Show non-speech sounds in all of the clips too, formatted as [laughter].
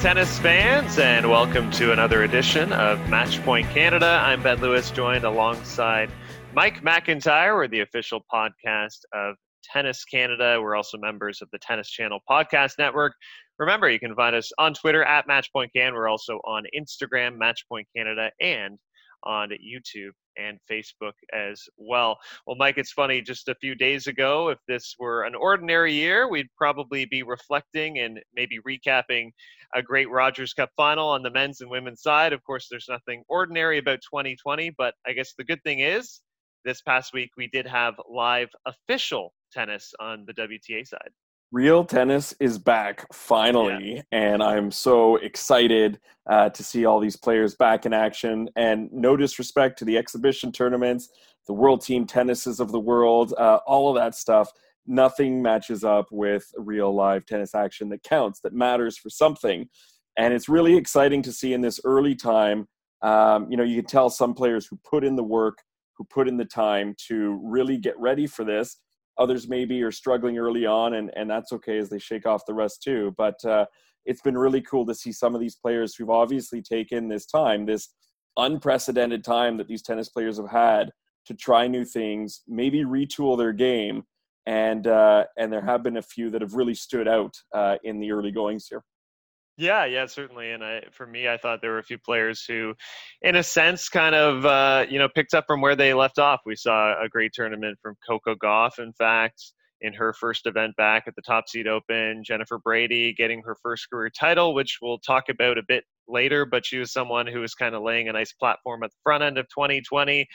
Tennis fans, and welcome to another edition of Matchpoint Canada. I'm Ben Lewis, joined alongside Mike McIntyre. We're the official podcast of Tennis Canada. We're also members of the Tennis Channel Podcast Network. Remember, you can find us on Twitter at Matchpoint Can. We're also on Instagram, Matchpoint Canada, and on YouTube and Facebook as well. Well, Mike, it's funny, just a few days ago, if this were an ordinary year, we'd probably be reflecting and maybe recapping a great Rogers Cup final on the men's and women's side. Of course, there's nothing ordinary about 2020, but I guess the good thing is this past week we did have live official tennis on the WTA side. Real tennis is back finally, yeah. and I'm so excited uh, to see all these players back in action. And no disrespect to the exhibition tournaments, the world team tennises of the world, uh, all of that stuff. Nothing matches up with real live tennis action that counts, that matters for something. And it's really exciting to see in this early time. Um, you know, you can tell some players who put in the work, who put in the time to really get ready for this Others maybe are struggling early on, and, and that's okay as they shake off the rest too. But uh, it's been really cool to see some of these players who've obviously taken this time, this unprecedented time that these tennis players have had to try new things, maybe retool their game, and uh, and there have been a few that have really stood out uh, in the early goings here. Yeah, yeah, certainly. And I, for me, I thought there were a few players who, in a sense, kind of, uh, you know, picked up from where they left off. We saw a great tournament from Coco Gauff, in fact, in her first event back at the Top Seed Open. Jennifer Brady getting her first career title, which we'll talk about a bit later, but she was someone who was kind of laying a nice platform at the front end of 2020.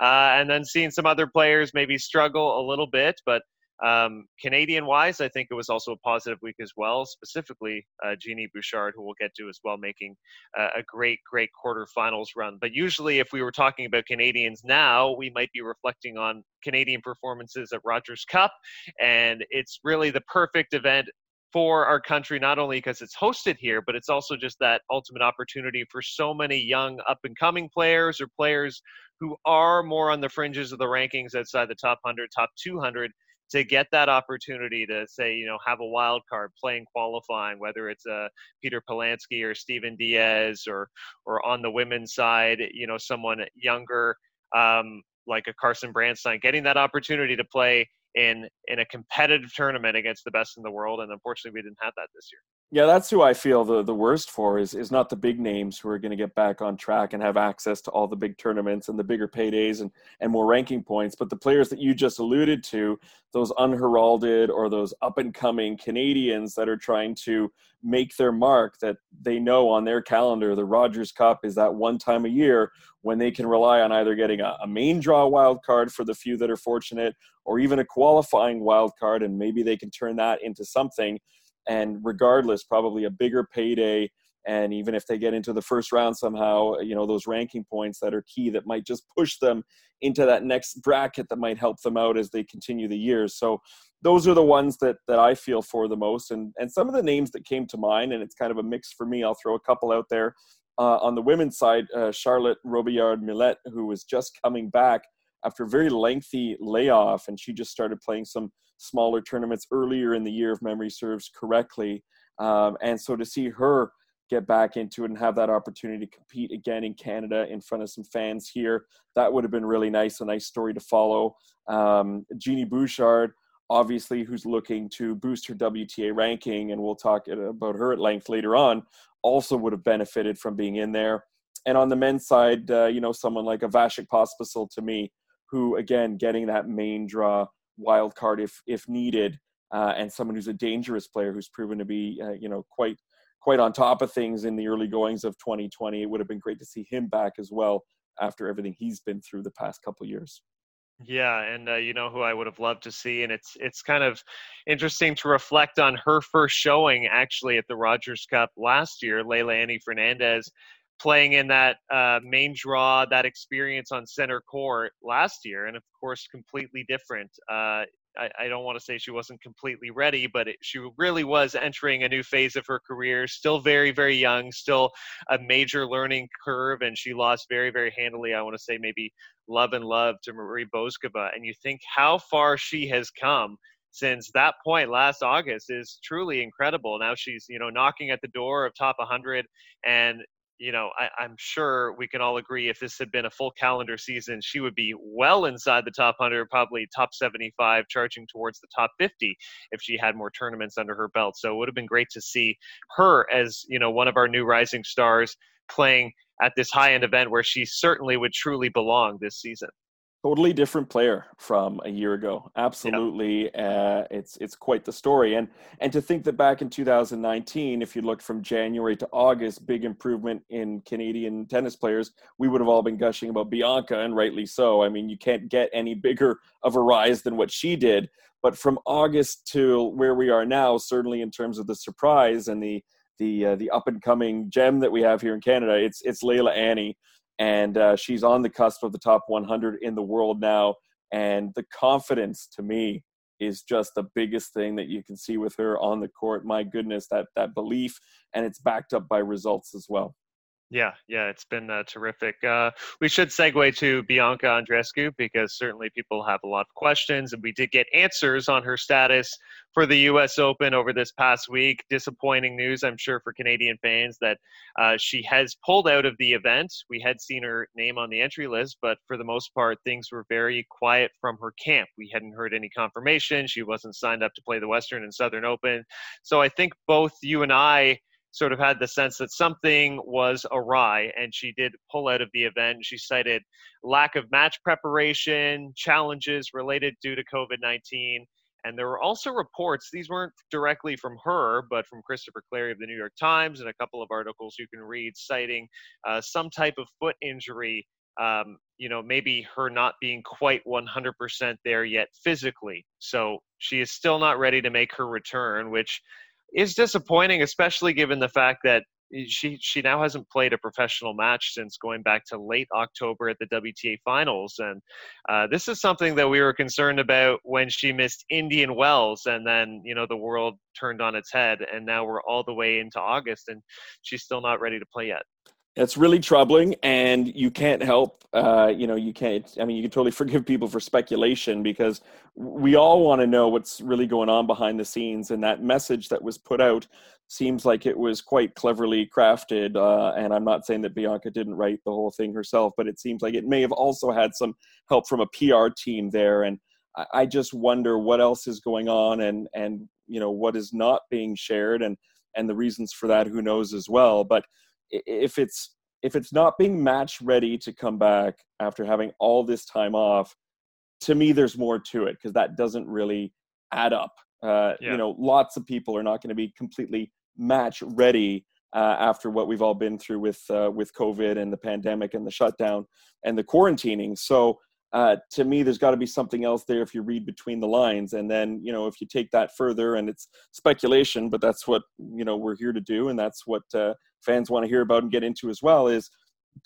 Uh, and then seeing some other players maybe struggle a little bit, but um, Canadian wise, I think it was also a positive week as well, specifically uh, Genie Bouchard, who we'll get to as well, making uh, a great, great quarterfinals run. But usually, if we were talking about Canadians now, we might be reflecting on Canadian performances at Rogers Cup. And it's really the perfect event for our country, not only because it's hosted here, but it's also just that ultimate opportunity for so many young up and coming players or players who are more on the fringes of the rankings outside the top 100, top 200 to get that opportunity to say, you know, have a wild card playing qualifying, whether it's a uh, Peter Polansky or Steven Diez or or on the women's side, you know, someone younger um, like a Carson Branstine, getting that opportunity to play in in a competitive tournament against the best in the world, and unfortunately, we didn't have that this year. Yeah, that's who I feel the, the worst for is is not the big names who are going to get back on track and have access to all the big tournaments and the bigger paydays and, and more ranking points, but the players that you just alluded to, those unheralded or those up and coming Canadians that are trying to make their mark that they know on their calendar the Rogers Cup is that one time a year when they can rely on either getting a, a main draw wild card for the few that are fortunate or even a qualifying wild card and maybe they can turn that into something and regardless, probably a bigger payday. And even if they get into the first round somehow, you know, those ranking points that are key that might just push them into that next bracket that might help them out as they continue the years. So those are the ones that that I feel for the most. And and some of the names that came to mind, and it's kind of a mix for me. I'll throw a couple out there. Uh, on the women's side, uh, Charlotte Robillard Millette, who was just coming back after a very lengthy layoff, and she just started playing some smaller tournaments earlier in the year, if memory serves correctly. Um, and so to see her get back into it and have that opportunity to compete again in Canada in front of some fans here, that would have been really nice, a nice story to follow. Um, Genie Bouchard, obviously, who's looking to boost her WTA ranking, and we'll talk about her at length later on, also would have benefited from being in there. And on the men's side, uh, you know, someone like a Vasek Pospisil to me, who again getting that main draw wild card if if needed, uh, and someone who's a dangerous player who's proven to be uh, you know quite quite on top of things in the early goings of 2020. It would have been great to see him back as well after everything he's been through the past couple years. Yeah, and uh, you know who I would have loved to see, and it's it's kind of interesting to reflect on her first showing actually at the Rogers Cup last year. Leylah Fernandez playing in that uh, main draw, that experience on center court last year, and of course, completely different. Uh, I, I, don't want to say she wasn't completely ready, but it, she really was entering a new phase of her career. Still very, very young, still a major learning curve, and she lost very, very handily. I want to say maybe love and love to Marie Bouzkova, and you think how far she has come since that point last August is truly incredible. Now she's, you know, knocking at the door of top 100 and you know, I, am sure we can all agree if this had been a full calendar season, she would be well inside the top 100, probably top 75, charging towards the top 50 if she had more tournaments under her belt. So it would have been great to see her as, you know, one of our new rising stars playing at this high end event where she certainly would truly belong this season totally different player from a year ago. Absolutely uh, it's it's quite the story. And and to think that back in 2019 if you looked from january to august big improvement in canadian tennis players we would have all been gushing about bianca and rightly so. I mean you can't get any bigger of a rise than what she did. But from august to where we are now certainly in terms of the surprise and the the uh, the up and coming gem that we have here in canada it's it's Leylah Annie and uh, she's on the cusp of the top 100 in the world now. And the confidence to me is just the biggest thing that you can see with her on the court. My goodness, that that belief, and it's backed up by results as well. Yeah, yeah, it's been uh, terrific. Uh, we should segue to Bianca Andreescu because certainly people have a lot of questions, and we did get answers on her status for the U.S. Open over this past week. Disappointing news, I'm sure, for Canadian fans that uh, she has pulled out of the event. We had seen her name on the entry list, but for the most part, things were very quiet from her camp. We hadn't heard any confirmation. She wasn't signed up to play the Western and Southern Open. So I think both you and I sort of had the sense that something was awry and she did pull out of the event. She cited lack of match preparation, challenges related due to COVID 19. And there were also reports, these weren't directly from her, but from Christopher Clarey of the New York Times and a couple of articles you can read citing uh, some type of foot injury. Um, you know, maybe her not being quite 100% there yet physically. So she is still not ready to make her return, which is disappointing, especially given the fact that she she now hasn't played a professional match since going back to late October at the WTA finals, and uh, this is something that we were concerned about when she missed Indian Wells, and then you know the world turned on its head, and now we're all the way into August, and she's still not ready to play yet. It's really troubling, and you can't help. Uh, you know, you can't. I mean, you can totally [laughs] forgive people for speculation because we all want to know what's really going on behind the scenes. And that message that was put out seems like it was quite cleverly crafted. Uh, and I'm not saying that Bianca didn't write the whole thing herself, but it seems like it may have also had some help from a PR team there. And I just wonder what else is going on, and and you know what is not being shared, and and the reasons for that. Who knows as well, but if it's if it's not being match ready to come back after having all this time off, to me there's more to it because that doesn't really add up. Uh, yeah. You know, lots of people are not going to be completely match ready uh, after what we've all been through with uh, with COVID and the pandemic and the shutdown and the quarantining. So uh, to me, there's got to be something else there if you read between the lines. And then, you know, if you take that further, and it's speculation, but that's what you know we're here to do, and that's what uh, fans want to hear about and get into as well. Is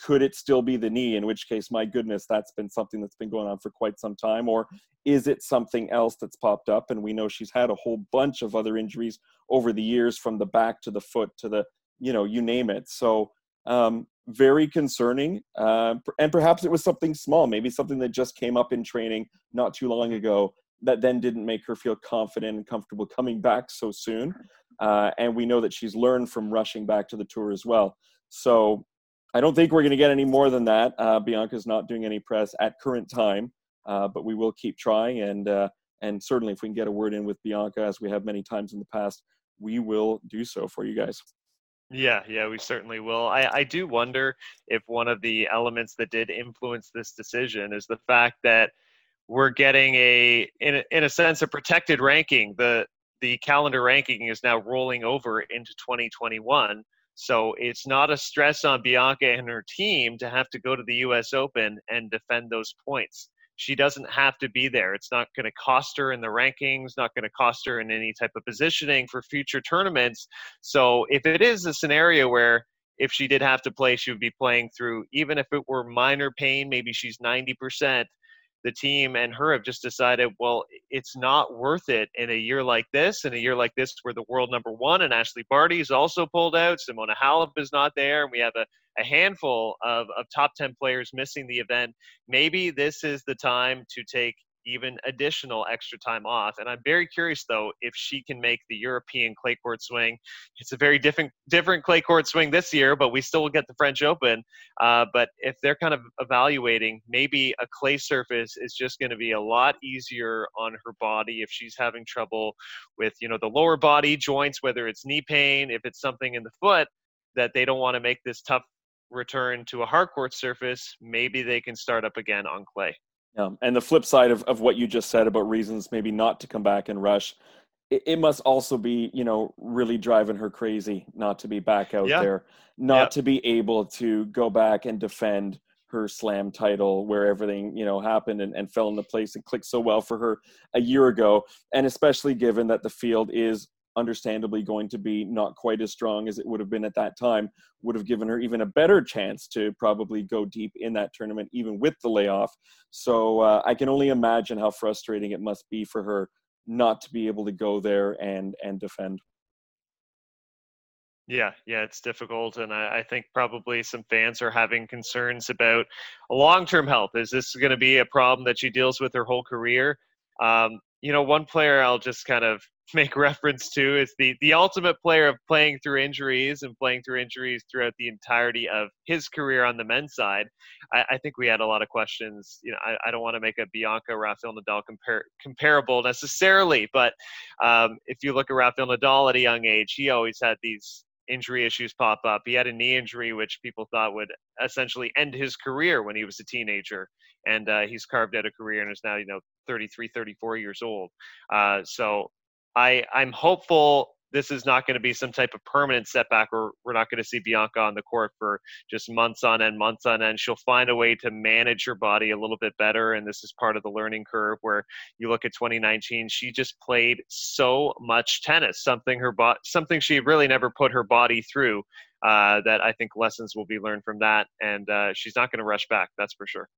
could it still be the knee? In which case, my goodness, that's been something that's been going on for quite some time. Or is it something else that's popped up? And we know she's had a whole bunch of other injuries over the years, from the back to the foot to the, you know, you name it. So um, very concerning. Uh, and perhaps it was something small, maybe something that just came up in training not too long ago that then didn't make her feel confident and comfortable coming back so soon. Uh, and we know that she's learned from rushing back to the tour as well. So I don't think we're going to get any more than that. Uh, Bianca's not doing any press at current time, uh, but we will keep trying. And uh, and certainly, if we can get a word in with Bianca, as we have many times in the past, we will do so for you guys. Yeah, yeah, we certainly will. I, I do wonder if one of the elements that did influence this decision is the fact that we're getting a in a, in a sense a protected ranking. The the calendar ranking is now rolling over into 2021. So it's not a stress on Bianca and her team to have to go to the US Open and defend those points she doesn't have to be there. It's not going to cost her in the rankings, not going to cost her in any type of positioning for future tournaments. So if it is a scenario where if she did have to play, she would be playing through, even if it were minor pain, maybe she's 90%, the team and her have just decided, well, it's not worth it in a year like this, in a year like this where the world number one and Ashley Barty is also pulled out, Simona Halep is not there, and we have a, a handful of, of top 10 players missing the event. Maybe this is the time to take even additional extra time off. And I'm very curious though if she can make the European clay court swing. It's a very different different clay court swing this year, but we still will get the French Open. Uh, but if they're kind of evaluating, maybe a clay surface is just going to be a lot easier on her body if she's having trouble with you know the lower body joints, whether it's knee pain, if it's something in the foot that they don't want to make this tough return to a hard court surface, maybe they can start up again on clay. Yeah. And the flip side of, of what you just said about reasons maybe not to come back and rush, it, it must also be, you know, really driving her crazy not to be back out yeah. there, not yeah. to be able to go back and defend her slam title where everything you know happened and, and fell into place and clicked so well for her a year ago and especially given that the field is understandably going to be not quite as strong as it would have been at that time, would have given her even a better chance to probably go deep in that tournament, even with the layoff. So uh, I can only imagine how frustrating it must be for her not to be able to go there and and defend. Yeah, yeah, it's difficult, and I, I, think probably some fans are having concerns about long-term health. Is this going to be a problem that she deals with her whole career? Um, you know, one player I'll just kind of make reference to is the the ultimate player of playing through injuries and playing through injuries throughout the entirety of his career on the men's side. I, I think we had a lot of questions. You know, I, I don't want to make a Bianca Rafael Nadal compare, comparable necessarily, but um, if you look at Rafael Nadal at a young age, he always had these injury issues pop up. He had a knee injury, which people thought would essentially end his career when he was a teenager and uh, he's carved out a career and is now you know 33 34 years old uh, so i i'm hopeful this is not going to be some type of permanent setback or we're not going to see bianca on the court for just months on end months on end she'll find a way to manage her body a little bit better and this is part of the learning curve where you look at 2019 she just played so much tennis something her bo- something she really never put her body through uh, that I think lessons will be learned from that, and uh, she's not going to rush back. That's for sure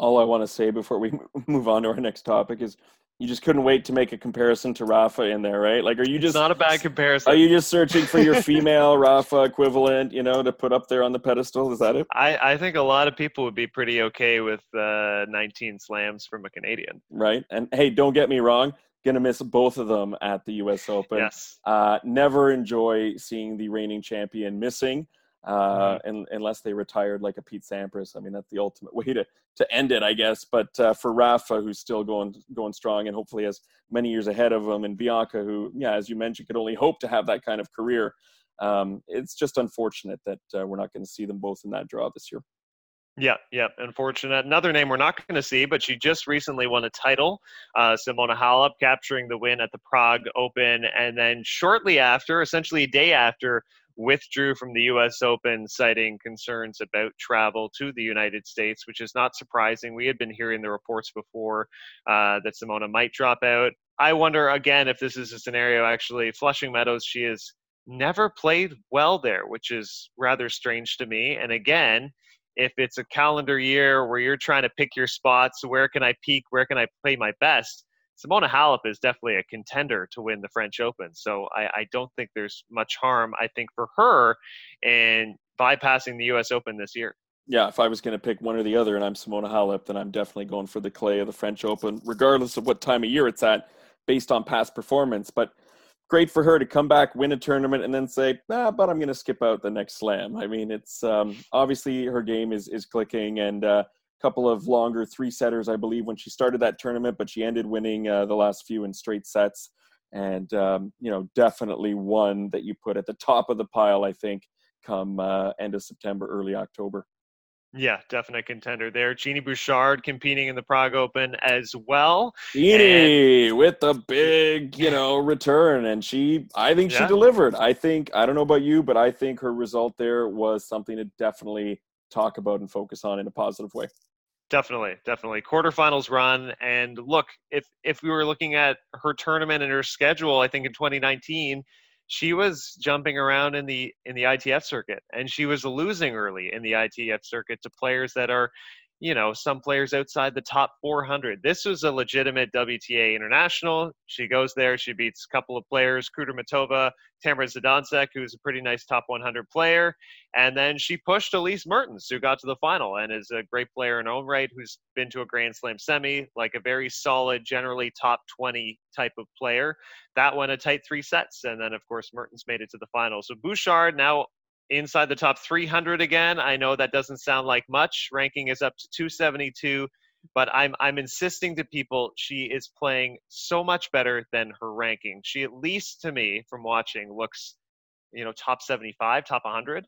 all I want to say before we [laughs] move on to our next topic is you just couldn't wait to make a comparison to Rafa in there, right? Like, are you just it's not a bad comparison? Are you just searching for your female Rafa equivalent, you know, to put up there on the pedestal? Is that it? I, I think a lot of people would be pretty okay with uh, 19 slams from a Canadian, right? And hey, don't get me wrong, gonna miss both of them at the U.S. Open. Yes. Uh, never enjoy seeing the reigning champion missing uh, and, unless they retired like a Pete Sampras. I mean, that's the ultimate [laughs] way to to end it, I guess. But uh, for Rafa, who's still going going strong and hopefully has many years ahead of him, and Bianca, who, yeah, as you mentioned, could only hope to have that kind of career. Um, it's just unfortunate that uh, we're not going to see them both in that draw this year. Yeah, yeah, unfortunate. Another name we're not going to see, but she just recently won a title, uh, Simona Halep, capturing the win at the Prague Open, and then shortly after, essentially a day after, withdrew from the U.S. Open, citing concerns about travel to the United States, which is not surprising. We had been hearing the reports before uh, that Simona might drop out. I wonder again if this is a scenario. Actually, Flushing Meadows, she has never played well there, which is rather strange to me. And again, if it's a calendar year where you're trying to pick your spots, where can I peak? Where can I play my best? Simona Halep is definitely a contender to win the French Open. So I, I don't think there's much harm, I think, for her in bypassing the U.S. Open this year. Yeah, if I was going to pick one or the other and I'm Simona Halep, then I'm definitely going for the clay of the French Open, regardless of what time of year it's at, based on past performance. But great for her to come back, win a tournament, and then say, "Ah, but I'm going to skip out the next slam." I mean, it's um, obviously her game is is clicking, and uh, couple of longer three setters, I believe, when she started that tournament, but she ended winning uh, the last few in straight sets. And, um, you know, definitely one that you put at the top of the pile, I think, come uh, end of September, early October. Yeah, definite contender there. Genie Bouchard competing in the Prague Open as well. Genie and... with the big, you know, return. And she, I think yeah. she delivered. I think, I don't know about you, but I think her result there was something to definitely talk about and focus on in a positive way. Definitely, definitely. Quarterfinals run. And look, if if we were looking at her tournament and her schedule, I think in 2019, she was jumping around in the in the ITF circuit and she was losing early in the ITF circuit to players that are you know, some players outside the top 400. This was a legitimate WTA international. She goes there, she beats a couple of players, Kudermetova, Tamara Zidansek, who's a pretty nice top 100 player. And then she pushed Elise Mertens, who got to the final and is a great player in her own right, who's been to a Grand Slam semi, like a very solid, generally top 20 type of player. That went a tight three sets. And then, of course, Mertens made it to the final. So Bouchard now inside the top 300 again. I know that doesn't sound like much. Ranking is up to 272, but I'm I'm insisting to people she is playing so much better than her ranking. She at least to me from watching looks, you know, top 75, top 100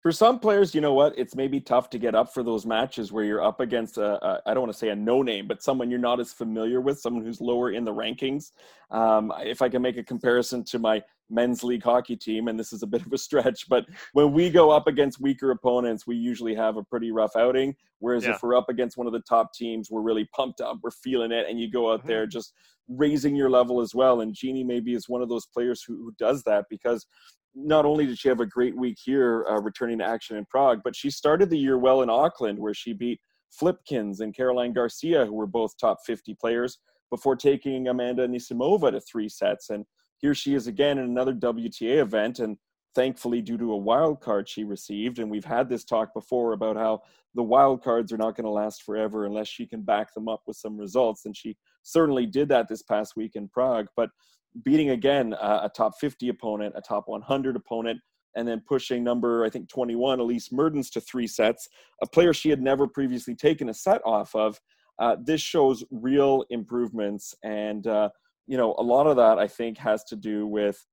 for some players, you know what? It's maybe tough to get up for those matches where you're up against a, a I don't want to say a no name, but someone you're not as familiar with, someone who's lower in the rankings. Um, if I can make a comparison to my men's league hockey team, and this is a bit of a stretch, but when we go up against weaker opponents, we usually have a pretty rough outing. Whereas yeah. if we're up against one of the top teams, we're really pumped up, we're feeling it, and you go out mm-hmm. there just raising your level as well. And Genie maybe is one of those players who, who does that because not only did she have a great week here, uh, returning to action in Prague, but she started the year well in Auckland, where she beat Flipkens and Caroline Garcia, who were both top 50 players, before taking Amanda Anisimova to three sets. And here she is again in another WTA event, and thankfully, due to a wild card she received, and we've had this talk before about how the wild cards are not going to last forever unless she can back them up with some results, and she certainly did that this past week in Prague. But beating again uh, a top 50 opponent, a top 100 opponent, and then pushing number, I think, 21, Elise Mertens to three sets, a player she had never previously taken a set off of. Uh, this shows real improvements. And, uh, you know, a lot of that, I think, has to do with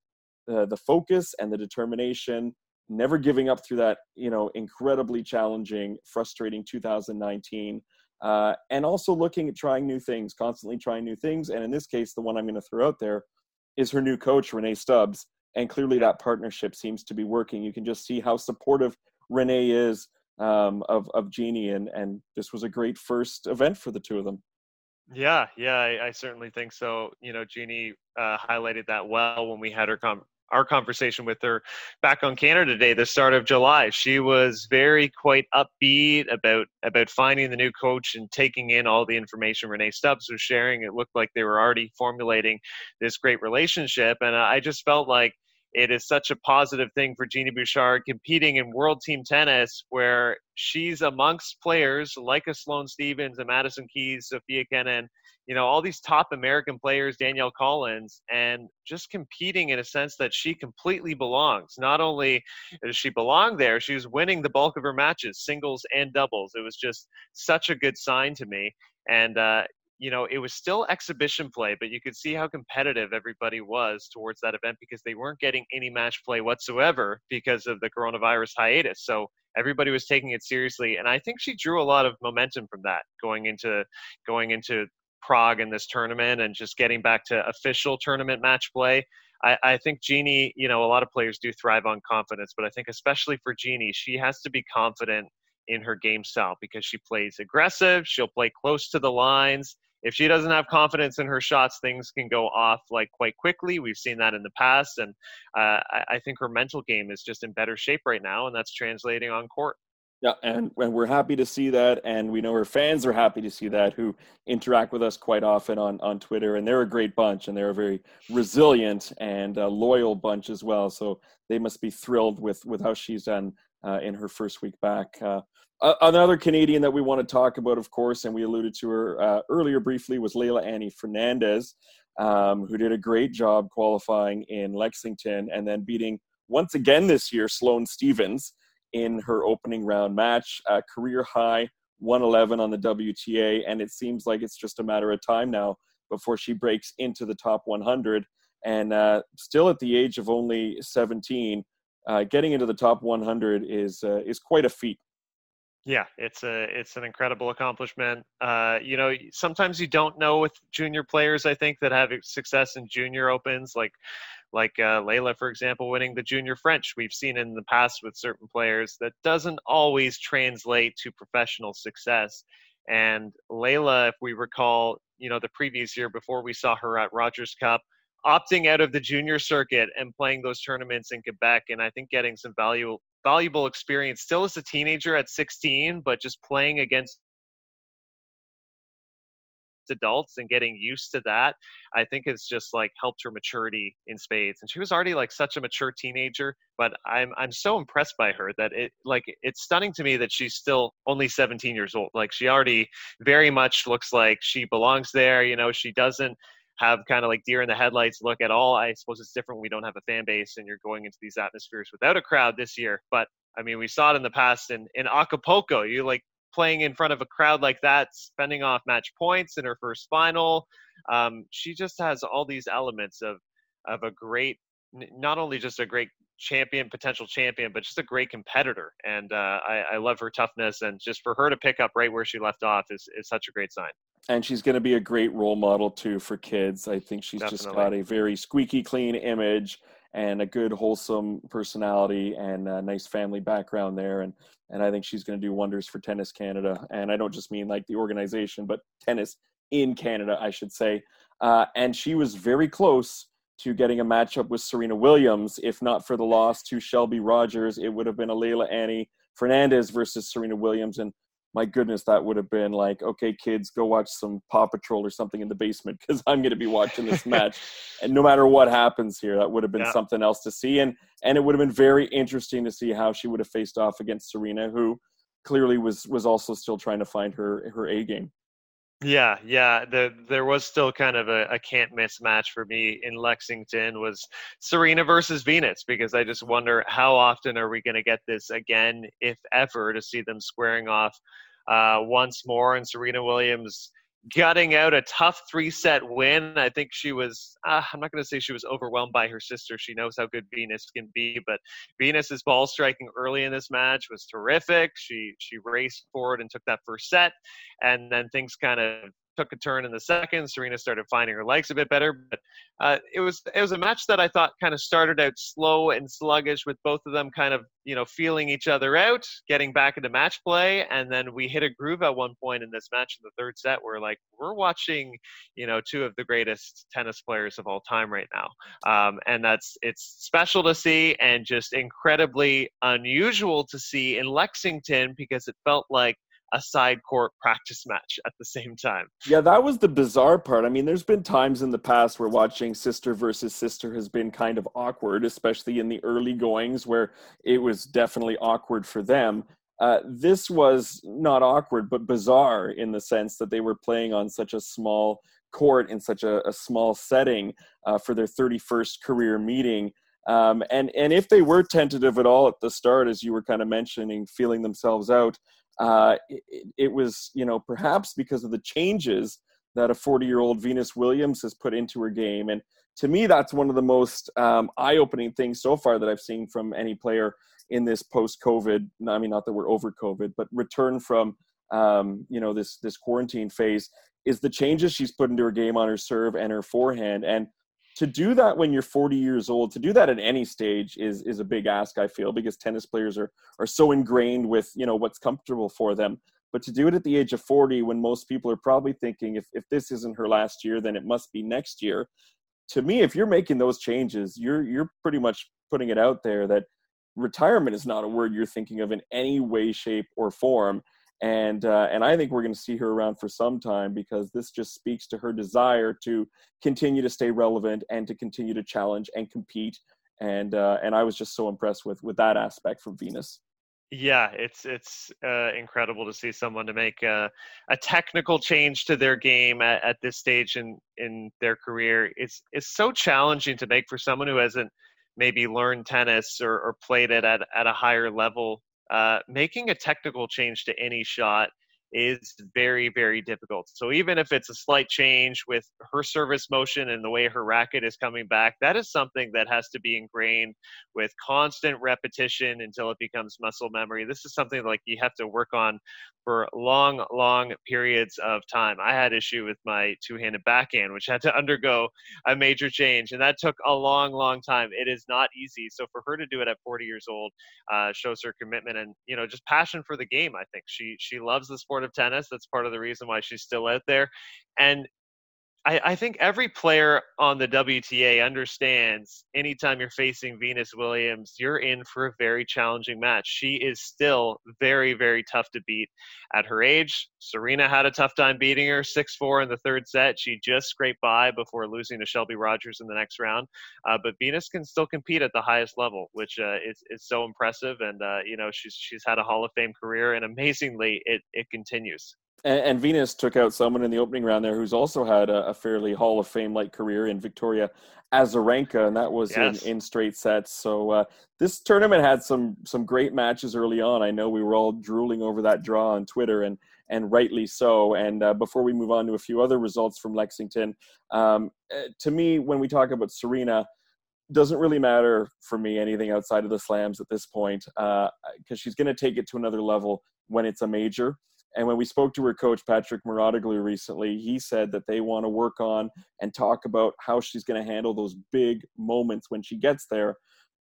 uh, the focus and the determination, never giving up through that, you know, incredibly challenging, frustrating 2019. Uh, and also looking at trying new things, constantly trying new things. And in this case, the one I'm going to throw out there is her new coach, Rennae Stubbs. And clearly that partnership seems to be working. You can just see how supportive Rennae is um, of, of Genie. And, and this was a great first event for the two of them. Yeah, yeah, I, I certainly think so. You know, Genie uh, highlighted that well when we had her com- our conversation with her back on Canada Day, the start of July. She was very quite upbeat about about finding the new coach and taking in all the information Rennae Stubbs was sharing. It looked like they were already formulating this great relationship, and I just felt like it is such a positive thing for Genie Bouchard competing in world team tennis where she's amongst players like a Sloane Stevens and Madison Keys, Sophia Kenin, you know, all these top American players, Danielle Collins, and just competing in a sense that she completely belongs. Not only does she belong there, she was winning the bulk of her matches, singles and doubles. It was just such a good sign to me. And, uh, you know, it was still exhibition play, but you could see how competitive everybody was towards that event because they weren't getting any match play whatsoever because of the coronavirus hiatus. So everybody was taking it seriously, and I think she drew a lot of momentum from that going into going into Prague in this tournament and just getting back to official tournament match play. I, I, think Genie, you know, a lot of players do thrive on confidence, but I think especially for Genie, she has to be confident in her game style because she plays aggressive. She'll play close to the lines. If she doesn't have confidence in her shots, things can go off like quite quickly. We've seen that in the past, and uh, I, think her mental game is just in better shape right now, and that's translating on court. Yeah, and, and we're happy to see that, and we know her fans are happy to see that, who interact with us quite often on, on Twitter, and they're a great bunch, and they're a very resilient and uh, loyal bunch as well. So they must be thrilled with with how she's done uh, in her first week back. Uh, another Canadian that we want to talk about, of course, and we alluded to her uh, earlier briefly, was Leylah Annie Fernandez, um, who did a great job qualifying in Lexington and then beating once again this year Sloane Stevens in her opening round match. Uh, career high 111 on the WTA, and it seems like it's just a matter of time now before she breaks into the top 100. And uh, still at the age of only 17, uh, getting into the top 100 is uh, is quite a feat. Yeah, it's a it's an incredible accomplishment. Uh, you know, sometimes you don't know with junior players. I think that have success in junior opens, like like uh, Leylah, for example, winning the junior French. We've seen in the past with certain players that doesn't always translate to professional success. And Leylah, if we recall, you know, the previous year before we saw her at Rogers Cup, opting out of the junior circuit and playing those tournaments in Quebec, and I think getting some valuable valuable experience still as a teenager at 16, but just playing against adults and getting used to that, I think it's just like helped her maturity in spades. And she was already like such a mature teenager, but I'm I'm so impressed by her that it like it's stunning to me that she's still only 17 years old. Like she already very much looks like she belongs there. You know, she doesn't have kind of like deer in the headlights look at all. I suppose it's different. We don't have a fan base, and you're going into these atmospheres without a crowd this year. But I mean, we saw it in the past in in Acapulco. You like playing in front of a crowd like that, spending off match points in her first final. Um, she just has all these elements of of a great, not only just a great champion, potential champion, but just a great competitor. And uh, I, I love her toughness, and just for her to pick up right where she left off is is such a great sign and she's going to be a great role model too for kids. I think she's Definitely. just got a very squeaky clean image and a good wholesome personality and a nice family background there and and I think she's going to do wonders for Tennis Canada and I don't just mean like the organization but tennis in Canada I should say uh, and she was very close to getting a matchup with Serena Williams if not for the loss to Shelby Rogers it would have been a Leylah Annie Fernandez versus Serena Williams and my goodness, that would have been like, okay, kids, go watch some Paw Patrol or something in the basement because I'm going to be watching this [laughs] match. and no matter what happens here, that would have been yeah. something else to see. And and it would have been very interesting to see how she would have faced off against Serena, who clearly was was also still trying to find her her A game. Yeah, yeah. The, there was still kind of a, a can't miss match for me in Lexington was Serena versus Venus because I just wonder how often are we going to get this again, if ever, to see them squaring off uh, once more. And Serena Williams gutting out a tough three set win. I think she was, uh, I'm not going to say she was overwhelmed by her sister. She knows how good Venus can be, but Venus's ball striking early in this match was terrific. She, she raced forward and took that first set, and then things kind of took a turn in the second. Serena started finding her legs a bit better, but uh, it was it was a match that I thought kind of started out slow and sluggish, with both of them kind of you know feeling each other out, getting back into match play, and then we hit a groove at one point in this match in the third set where like we're watching you know two of the greatest tennis players of all time right now, um, and that's it's special to see and just incredibly unusual to see in Lexington because it felt like a side court practice match at the same time. Yeah, that was the bizarre part. I mean, there's been times in the past where watching sister versus sister has been kind of awkward, especially in the early goings where it was definitely awkward for them. Uh, this was not awkward, but bizarre in the sense that they were playing on such a small court in such a, a small setting uh, for their 31st career meeting. Um, and and if they were tentative at all at the start, as you were kind of mentioning, feeling themselves out, uh, it, it, was, you know, perhaps because of the changes that a 40 year old Venus Williams has put into her game. And to me, that's one of the most um, eye opening things so far that I've seen from any player in this post COVID. I mean, not that we're over COVID, but return from, um, you know, this, this quarantine phase is the changes she's put into her game on her serve and her forehand. And to do that when you're 40 years old to do that at any stage is is a big ask i feel because tennis players are are so ingrained with you know what's comfortable for them. But to do it at the age of 40 when most people are probably thinking if, if this isn't her last year then it must be next year. To me if you're making those changes you're you're pretty much putting it out there that retirement is not a word you're thinking of in any way shape or form and uh, and I think we're going to see her around for some time because this just speaks to her desire to continue to stay relevant and to continue to challenge and compete. And uh, and I was just so impressed with with that aspect from Venus. Yeah, it's it's uh, incredible to see someone to make a, a technical change to their game at, at this stage in in their career. It's it's so challenging to make for someone who hasn't maybe learned tennis or, or played it at, at a higher level uh, making a technical change to any shot is very, very difficult. So even if it's a slight change with her service motion and the way her racket is coming back, that is something that has to be ingrained with constant repetition until it becomes muscle memory. This is something like you have to work on for long, long periods of time. I had issue with my two-handed backhand, which had to undergo a major change, and that took a long, long time. It is not easy. So for her to do it at 40 years old uh, shows her commitment and you know just passion for the game. I think she she loves the sport of tennis. That's part of the reason why she's still out there, and I, I, think every player on the WTA understands anytime you're facing Venus Williams, you're in for a very challenging match. She is still very, very tough to beat at her age. Serena had a tough time beating her 6 4 in the third set. She just scraped by before losing to Shelby Rogers in the next round. Uh, but Venus can still compete at the highest level, which uh, is, is so impressive. And, uh, you know, she's, she's had a Hall of Fame career, and amazingly, it, it continues. And, and, Venus took out someone in the opening round there who's also had a, a fairly Hall of Fame like career in Victoria Azarenka, and that was yes. in, in straight sets. So uh, this tournament had some some great matches early on. I know we were all drooling over that draw on Twitter, and and rightly so. And uh, before we move on to a few other results from Lexington, um, uh, to me, when we talk about Serena, doesn't really matter for me anything outside of the slams at this point because uh, she's going to take it to another level when it's a major. And when we spoke to her coach, Patrick Mouratoglou, recently, he said that they want to work on and talk about how she's going to handle those big moments when she gets there.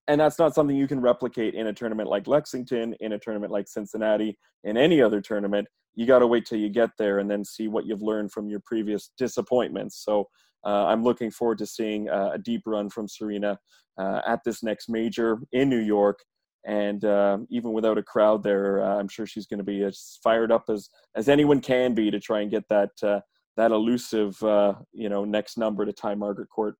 And that's not something you can replicate in a tournament like Lexington, in a tournament like Cincinnati, in any other tournament. You got to wait till you get there and then see what you've learned from your previous disappointments. So uh, I'm looking forward to seeing uh, a deep run from Serena uh, at this next major in New York and uh, even without a crowd there, uh, I'm sure she's going to be as fired up as as anyone can be to try and get that uh, that elusive uh, you know next number to tie Margaret Court.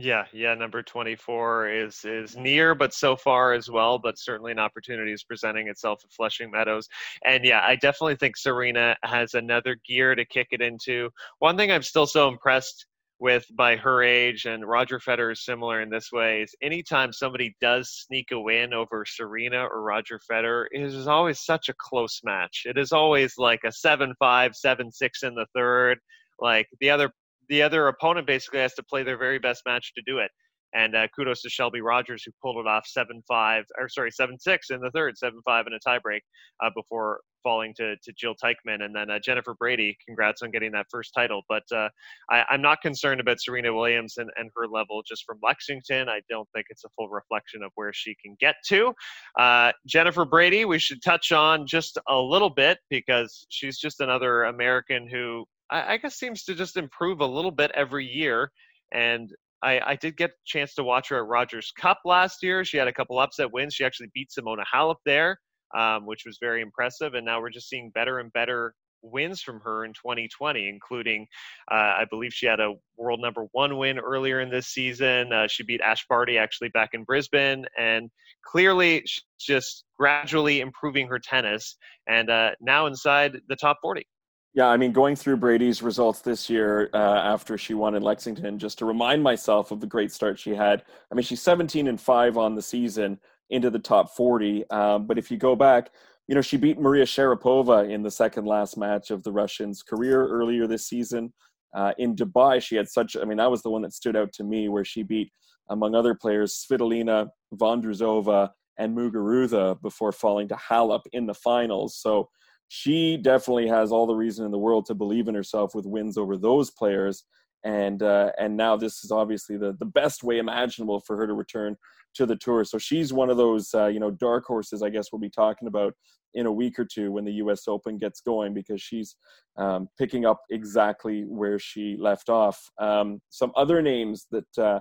Yeah, yeah, number 24 is is near, but so far as well. But certainly an opportunity is presenting itself at Flushing Meadows, and yeah, I definitely think Serena has another gear to kick it into. One thing I'm still so impressed with by her age and Roger Federer is similar in this way is anytime somebody does sneak a win over Serena or Roger Federer it is always such a close match. It is always like a 7-5, 7-6 in the third. Like the other the other opponent basically has to play their very best match to do it. And uh, kudos to Shelby Rogers who pulled it off 7-5 or sorry 7-6 in the third, 7-5 in a tiebreak uh, before falling to, to Jil Teichmann. And then uh, Jennifer Brady, congrats on getting that first title. But uh, I, am not concerned about Serena Williams and, and her level just from Lexington. I don't think it's a full reflection of where she can get to. Uh, Jennifer Brady, we should touch on just a little bit because she's just another American who I, I guess seems to just improve a little bit every year. And I, I, did get a chance to watch her at Rogers Cup last year. She had a couple upset wins. She actually beat Simona Halep there um, which was very impressive. And now we're just seeing better and better wins from her in 2020, including uh, I believe she had a world number one win earlier in this season. Uh, she beat Ash Barty actually back in Brisbane, and clearly she's just gradually improving her tennis and uh, now inside the top 40. Yeah, I mean, going through Brady's results this year uh, after she won in Lexington, just to remind myself of the great start she had. I mean, she's 17 and five on the season into the top 40. Um, but if you go back, you know, she beat Maria Sharapova in the second last match of the Russians' career earlier this season. Uh, in Dubai, she had such, I mean, that was the one that stood out to me where she beat, among other players, Svitolina, Vondrousova, and Muguruza before falling to Halep in the finals. So she definitely has all the reason in the world to believe in herself with wins over those players. And uh, and now this is obviously the, the best way imaginable for her to return to the tour. So she's one of those, uh, you know, dark horses. I guess we'll be talking about in a week or two when the U.S. Open gets going because she's um, picking up exactly where she left off. Um, some other names that uh,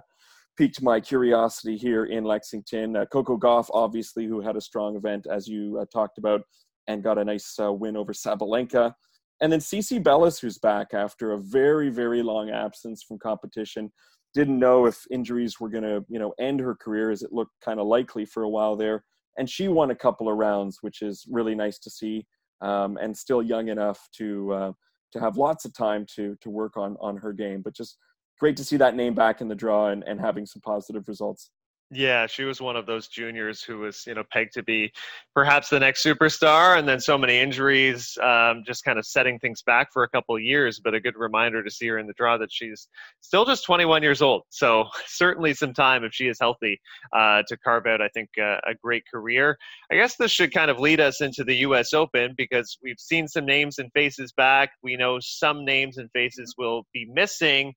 piqued my curiosity here in Lexington: uh, Coco Gauff, obviously, who had a strong event as you uh, talked about and got a nice uh, win over Sabalenka. And then Cici Bellis, who's back after a very, very long absence from competition didn't know if injuries were going to you know end her career as it looked kind of likely for a while there. And she won a couple of rounds which is really nice to see um, and still young enough to uh, to have lots of time to to work on on her game. But just great to see that name back in the draw and, and having some positive results yeah, she was one of those juniors who was, you know, pegged to be perhaps the next superstar, and then so many injuries, um, just kind of setting things back for a couple years. But a good reminder to see her in the draw that she's still just 21 years old, so [laughs] certainly some time if she is healthy uh, to carve out, I think, uh, a great career. I guess this should kind of lead us into the U.S. Open because we've seen some names and faces back. We know some names and faces will be missing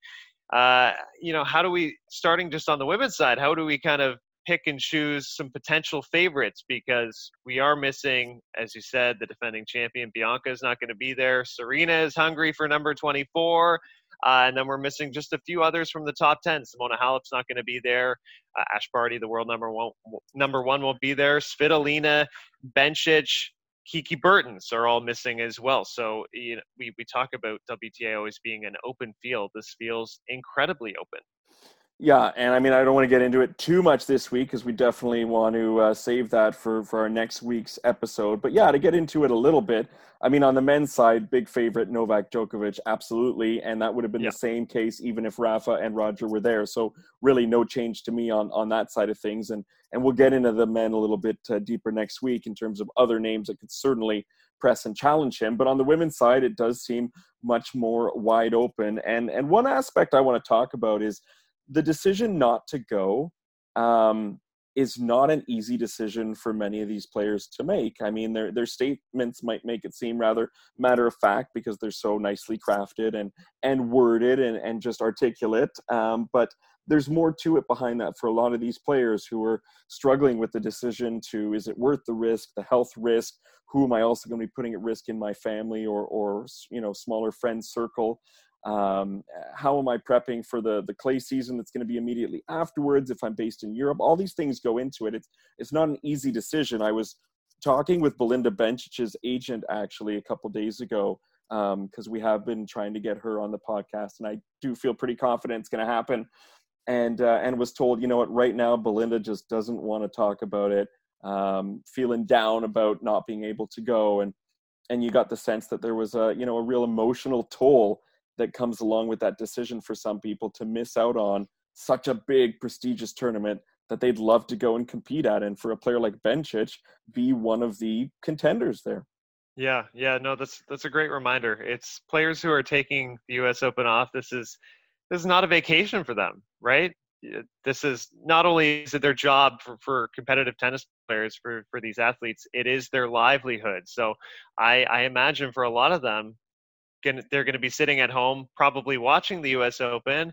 uh, you know, how do we, starting just on the women's side, how do we kind of pick and choose some potential favorites because we are missing, as you said, the defending champion Bianca is not going to be there. Serena is hungry for number 24. Uh, and then we're missing just a few others from the top 10. Simona Halep's not going to be there. Uh, Ash Barty, the world number one, number one, won't be there. Svitolina, Bencic, Kiki Bertens are all missing as well. So you know, we, we talk about WTA always being an open field. This feels incredibly open. Yeah, and I mean, I don't want to get into it too much this week because we definitely want to uh, save that for for our next week's episode. But yeah, to get into it a little bit, I mean, on the men's side, big favorite Novak Djokovic, absolutely, and that would have been yeah. the same case even if Rafa and Roger were there. So really, no change to me on on that side of things. And and we'll get into the men a little bit uh, deeper next week in terms of other names that could certainly press and challenge him. But on the women's side, it does seem much more wide open. And and one aspect I want to talk about is the decision not to go um, is not an easy decision for many of these players to make. I mean, their their statements might make it seem rather matter of fact because they're so nicely crafted and and worded and and just articulate. Um, but there's more to it behind that for a lot of these players who are struggling with the decision to is it worth the risk, the health risk? Who am I also going to be putting at risk in my family or or you know smaller friend circle? Um, how am i prepping for the the clay season that's going to be immediately afterwards if i'm based in europe? All these things go into it. It's it's not an easy decision. I was talking with belinda bencic's agent actually a couple days ago because um, we have been trying to get her on the podcast and i do feel pretty confident it's going to happen. And uh, and was told you know what? Right now belinda just doesn't want to talk about it. Um, feeling down about not being able to go. And and you got the sense that there was a you know a real emotional toll that comes along with that decision for some people to miss out on such a big prestigious tournament that they'd love to go and compete at and for a player like Bencic be one of the contenders there. Yeah, yeah, no, that's that's a great reminder. It's players who are taking the US Open off. This is this is not a vacation for them, right? This is not only is it their job for, for competitive tennis players for, for these athletes, it is their livelihood. So I, I imagine for a lot of them, gonna, they're going to be sitting at home, probably watching the U.S. Open,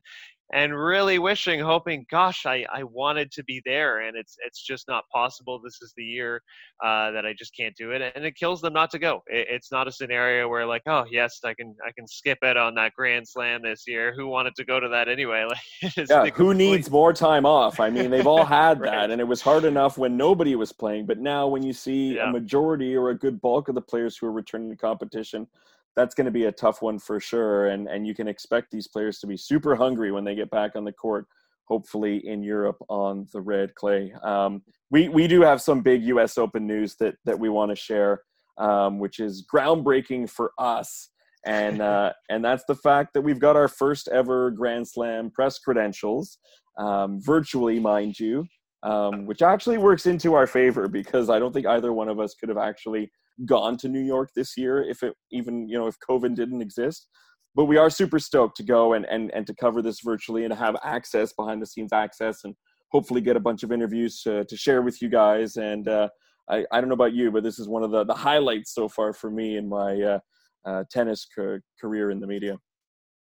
and really wishing, hoping, gosh, I, I wanted to be there, and it's it's just not possible. This is the year uh, that I just can't do it, and it kills them not to go. It, it's not a scenario where like, oh yes, I can I can skip it on that Grand Slam this year. Who wanted to go to that anyway? [laughs] Like, yeah, who needs more time off? I mean, they've all had [laughs] right. that, and it was hard enough when nobody was playing, but now when you see yeah. a majority or a good bulk of the players who are returning to competition that's going to be a tough one for sure. And and you can expect these players to be super hungry when they get back on the court. Hopefully in Europe on the red clay. Um, we we do have some big U.S. Open news that that we want to share, um, which is groundbreaking for us. And [laughs] uh, and that's the fact that we've got our first ever Grand Slam press credentials, um, virtually, mind you, um, which actually works into our favor because I don't think either one of us could have actually gone to New York this year if it even you know if COVID didn't exist. But we are super stoked to go and and and to cover this virtually and to have access behind the scenes access and hopefully get a bunch of interviews to, to share with you guys. And uh, I I don't know about you, but this is one of the the highlights so far for me in my uh, uh, tennis ca- career in the media.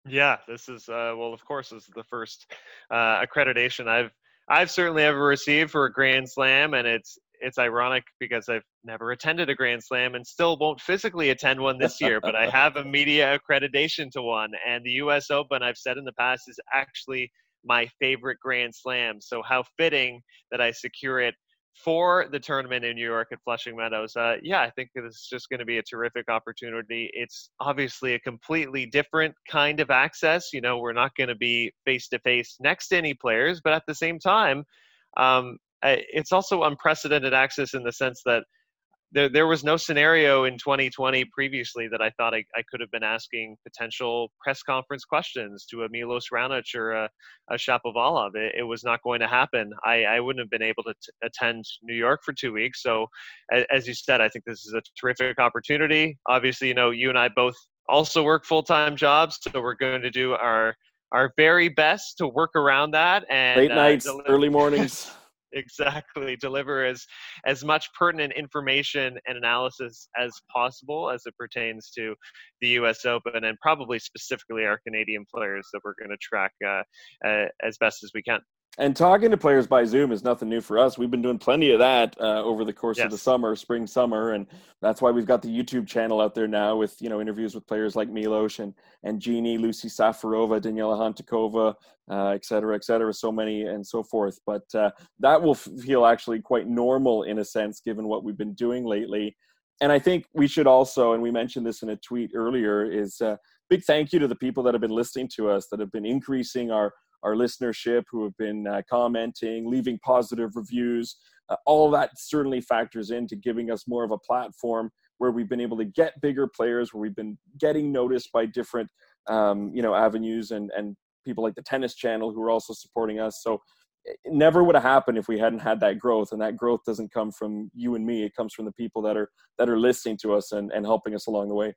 Yeah, this is uh, well, of course, this is the first uh, accreditation I've I've certainly ever received for a Grand Slam, and it's it's ironic because I've never attended a Grand Slam and still won't physically attend one this year, but I have a media accreditation to one. And the US Open, I've said in the past, is actually my favorite Grand Slam. So, how fitting that I secure it for the tournament in New York at Flushing Meadows. Uh, yeah, I think this is just going to be a terrific opportunity. It's obviously a completely different kind of access. You know, we're not going to be face to face next to any players, but at the same time, um, it's also unprecedented access in the sense that there, there was no scenario in 2020 previously that I thought I, I could have been asking potential press conference questions to a Milos Raonic or a, a Shapovalov. It, it, was not going to happen. I, I wouldn't have been able to t- attend New York for two weeks. So, as, as you said, I think this is a terrific opportunity. Obviously, you know, you and I both also work full time jobs, so we're going to do our our very best to work around that and late uh, nights, uh, early mornings [laughs] exactly deliver as as much pertinent information and analysis as possible as it pertains to the U.S. Open and probably specifically our Canadian players that we're going to track uh, uh, as best as we can. And talking to players by Zoom is nothing new for us. We've been doing plenty of that uh, over the course yes. of the summer, spring, summer, and that's why we've got the YouTube channel out there now with you know interviews with players like Milos and and Genie, Lucie Safarova, Daniela Hantuchova, uh, et cetera, et cetera, so many and so forth. But uh, that will feel actually quite normal in a sense, given what we've been doing lately. And I think we should also, and we mentioned this in a tweet earlier, is uh, big thank you to the people that have been listening to us, that have been increasing our our listenership, who have been uh, commenting, leaving positive reviews. Uh, all that certainly factors into giving us more of a platform where we've been able to get bigger players, where we've been getting noticed by different, um, you know, avenues and and people like the Tennis Channel who are also supporting us. So it never would have happened if we hadn't had that growth and that growth doesn't come from you and me it comes from the people that are that are listening to us and, and helping us along the way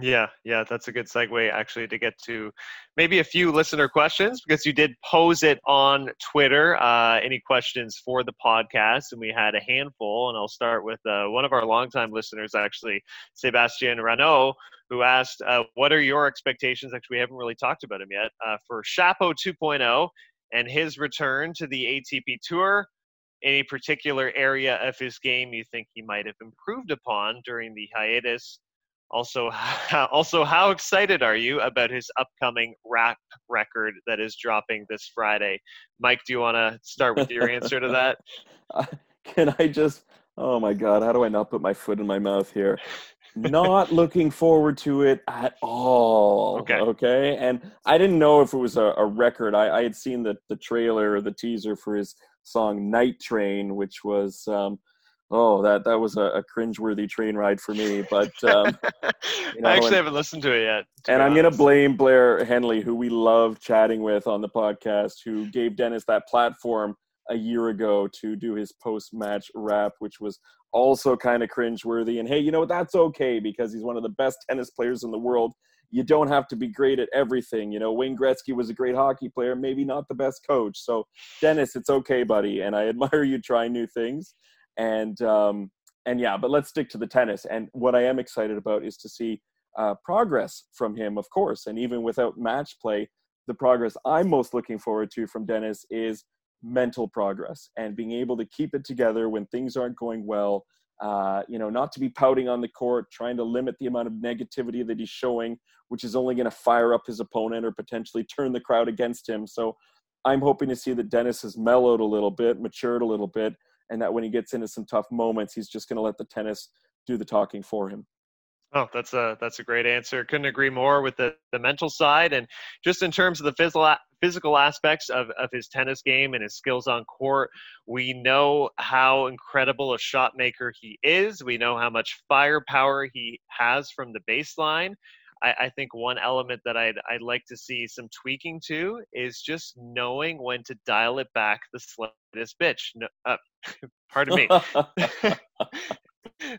yeah, yeah, that's a good segue actually to get to maybe a few listener questions because you did pose it on Twitter. Uh, any questions for the podcast? And we had a handful, and I'll start with uh, one of our longtime listeners, actually, Sebastien Renault, who asked, uh, "What are your expectations?" Actually, we haven't really talked about him yet uh, for Shapo 2.0 and his return to the ATP Tour. Any particular area of his game you think he might have improved upon during the hiatus? Also, [laughs] also, how excited are you about his upcoming rap record that is dropping this Friday? Mike, do you want to start with your answer to that? [laughs] Can I just? Oh my God, how do I not put my foot in my mouth here? not [laughs] looking forward to it at all. Okay. Okay. And I didn't know if it was a, a record. I, I, had seen the, the trailer or the teaser for his song Night Train, which was um, oh, that that was a, a cringeworthy train ride for me. But um, [laughs] you know, I actually and, haven't listened to it yet. To and I'm going to blame Blair Henley, who we love chatting with on the podcast, who gave Dennis that platform a year ago to do his post-match rap, which was also kind of cringeworthy. And hey, you know what that's okay because he's one of the best tennis players in the world. You don't have to be great at everything. You know, Wayne Gretzky was a great hockey player, maybe not the best coach. So, Dennis, it's okay, buddy. And I [laughs] admire you trying new things and um, and yeah, but let's stick to the tennis. And what I am excited about is to see uh, progress from him, of course. And even without match play, the progress I'm most looking forward to from Dennis is mental progress and being able to keep it together when things aren't going well. Uh, you know, not to be pouting on the court, trying to limit the amount of negativity that he's showing, which is only going to fire up his opponent or potentially turn the crowd against him. So I'm hoping to see that Dennis has mellowed a little bit, matured a little bit, and that when he gets into some tough moments, he's just going to let the tennis do the talking for him. Oh, that's a that's a great answer. Couldn't agree more with the, the mental side and just in terms of the physical physical aspects of, of his tennis game and his skills on court. We know how incredible a shot maker he is. We know how much firepower he has from the baseline. I, I think one element that I'd I'd like to see some tweaking to is just knowing when to dial it back the slightest bitch. No, uh, [laughs] pardon me. [laughs]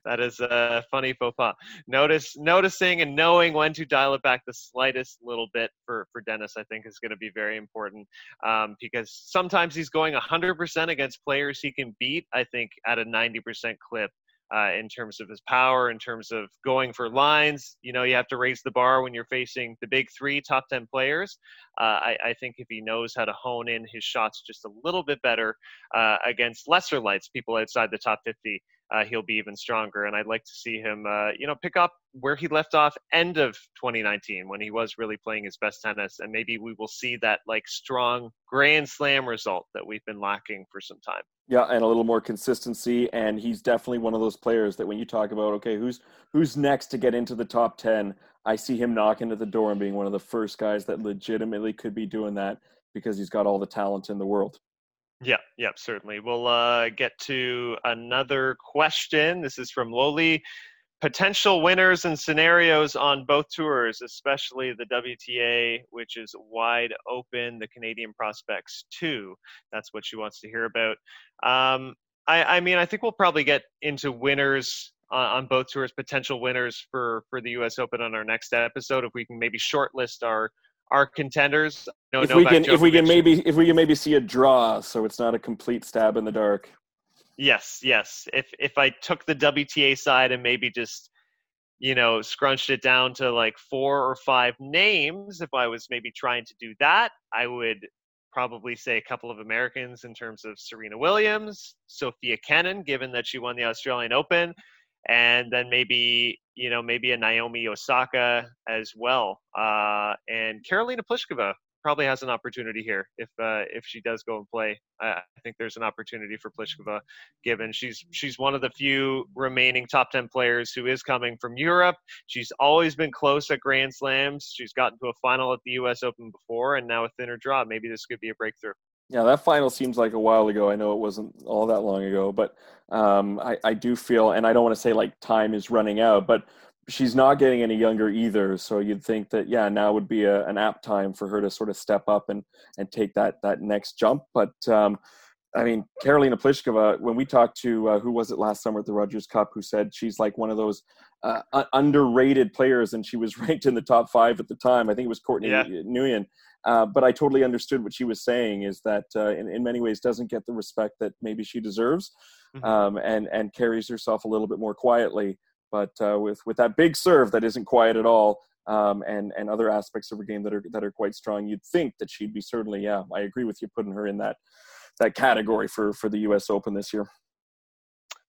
that is a funny faux pas. Notice, noticing and knowing when to dial it back the slightest little bit for, for Dennis, I think is going to be very important um, because sometimes he's going 100% against players he can beat. I think at a 90% clip. Uh, in terms of his power, in terms of going for lines. You know, you have to raise the bar when you're facing the big three top 10 players. Uh, I, I, think if he knows how to hone in his shots just a little bit better uh, against lesser lights, people outside the top 50, uh, he'll be even stronger. And I'd like to see him, uh, you know, pick up where he left off end of 2019 when he was really playing his best tennis. And maybe we will see that like strong Grand Slam result that we've been lacking for some time. Yeah, and a little more consistency. And he's definitely one of those players that when you talk about, okay, who's who's next to get into the top 10, I see him knocking at the door and being one of the first guys that legitimately could be doing that because he's got all the talent in the world. Yeah, yeah, certainly. We'll uh, get to another question. This is from Loli. Potential winners and scenarios on both tours, especially the WTA, which is wide open, the Canadian prospects too. That's what she wants to hear about. Um, I, I mean, I think we'll probably get into winners on, on both tours, potential winners for for the U.S. Open on our next episode. If we can maybe shortlist our our contenders. No, if we can, Djokovic. if we can maybe, if we can maybe see a draw, so it's not a complete stab in the dark. Yes, yes. If if I took the WTA side and maybe just you know scrunched it down to like four or five names, if I was maybe trying to do that, I would probably say a couple of Americans in terms of Serena Williams, Sofia Kenin, given that she won the Australian Open, and then maybe you know maybe a Naomi Osaka as well, uh, and Karolina Pliskova probably has an opportunity here if uh, if she does go and play. I think there's an opportunity for Pliskova, given she's she's one of the few remaining top ten players who is coming from Europe. She's always been close at Grand Slams. She's gotten to a final at the U.S. Open before, and now a thinner draw. Maybe this could be a breakthrough. Yeah, that final seems like a while ago. I know it wasn't all that long ago, but um, I, I do feel, and I don't want to say like time is running out, but she's not getting any younger either. So you'd think that yeah, now would be a, an apt time for her to sort of step up and and take that that next jump. But um, I mean, Karolina Pliskova, when we talked to uh, who was it last summer at the Rogers Cup, who said she's like one of those uh, underrated players, and she was [laughs] ranked in the top five at the time. I think it was Courtney yeah. Nguyen. Uh, but I totally understood what she was saying is that uh, in, in many ways doesn't get the respect that maybe she deserves, mm-hmm. um, and and carries herself a little bit more quietly. But uh, with with that big serve that isn't quiet at all, um, and and other aspects of her game that are that are quite strong, you'd think that she'd be certainly. Yeah, I agree with you putting her in that that category for for the U.S. Open this year.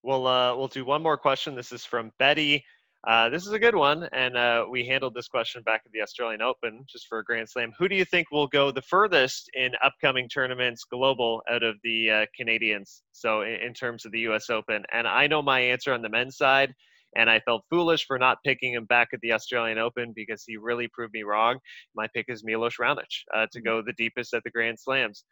We'll uh, we'll do one more question. This is from Betty. Uh, this is a good one, and uh, we handled this question back at the Australian Open just for a Grand Slam. Who do you think will go the furthest in upcoming tournaments global out of the uh, Canadians? So, in, in, terms of the U.S. Open, and I know my answer on the men's side and I felt foolish for not picking him back at the Australian Open because he really proved me wrong. My pick is Milos Raonic uh, to mm-hmm. go the deepest at the Grand Slams.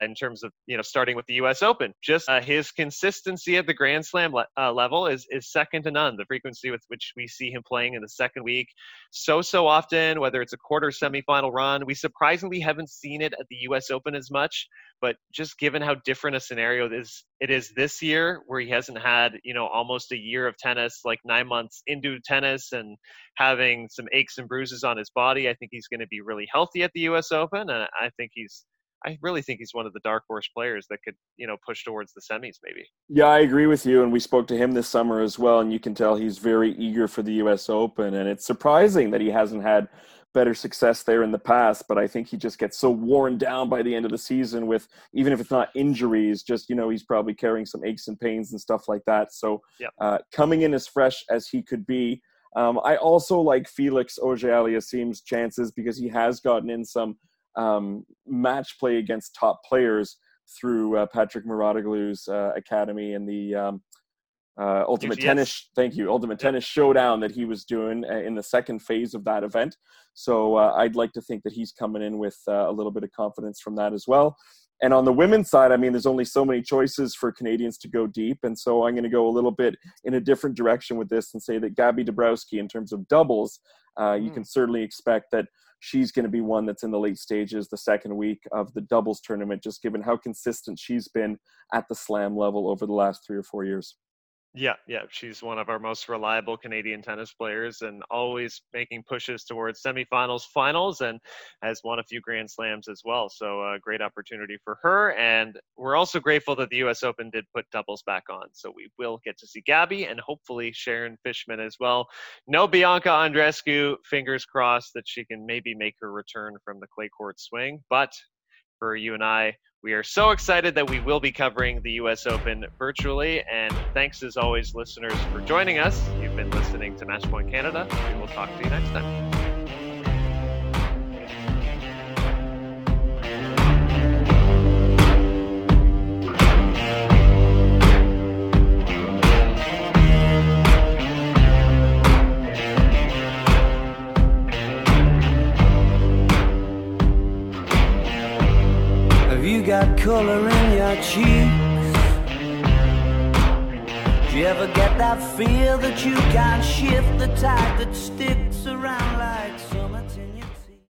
In terms of you know starting with the U.S. Open. Just uh, his consistency at the Grand Slam le- uh, level is is second to none. The frequency with which we see him playing in the second week, so so often, whether it's a quarter semifinal run, we surprisingly haven't seen it at the U.S. Open as much. But just given how different a scenario it is, it is this year, where he hasn't had you know almost a year of tennis, like nine months into tennis, and having some aches and bruises on his body, I think he's going to be really healthy at the U.S. Open, and I think he's I really think he's one of the dark horse players that could, you know, push towards the semis maybe. Yeah, I agree with you. And we spoke to him this summer as well. And you can tell he's very eager for the US Open. And it's surprising that he hasn't had better success there in the past. But I think he just gets so worn down by the end of the season with, even if it's not injuries, just, you know, he's probably carrying some aches and pains and stuff like that. So yep. uh, coming in as fresh as he could be. Um, I also like Felix Auger-Aliassime's chances because he has gotten in some um, match play against top players through uh, Patrick Mouratoglou's uh, academy and the um, uh, Ultimate yes. Tennis. Thank you, Ultimate. Tennis Showdown that he was doing uh, in the second phase of that event. So uh, I'd like to think that he's coming in with uh, a little bit of confidence from that as well. And on the women's side, I mean, there's only so many choices for Canadians to go deep. And so I'm going to go a little bit in a different direction with this and say that Gabby Dabrowski, in terms of doubles, uh, mm. you can certainly expect that she's going to be one that's in the late stages, the second week of the doubles tournament, just given how consistent she's been at the slam level over the last three or four years. Yeah, yeah, she's one of our most reliable Canadian tennis players and always making pushes towards semifinals, finals, and has won a few Grand Slams as well. So, a great opportunity for her. And we're also grateful that the U.S. Open did put doubles back on. So, we will get to see Gabby and hopefully Sharon Fichman as well. No Bianca Andreescu, fingers crossed that she can maybe make her return from the clay court swing. But for you and I, we are so excited that we will be covering the U.S. Open virtually. And thanks as always, listeners, for joining us. You've been listening to Matchpoint Canada. We will talk to you next time. Got color in your cheeks? Do you ever get that feel that you can't shift the tide that sticks around like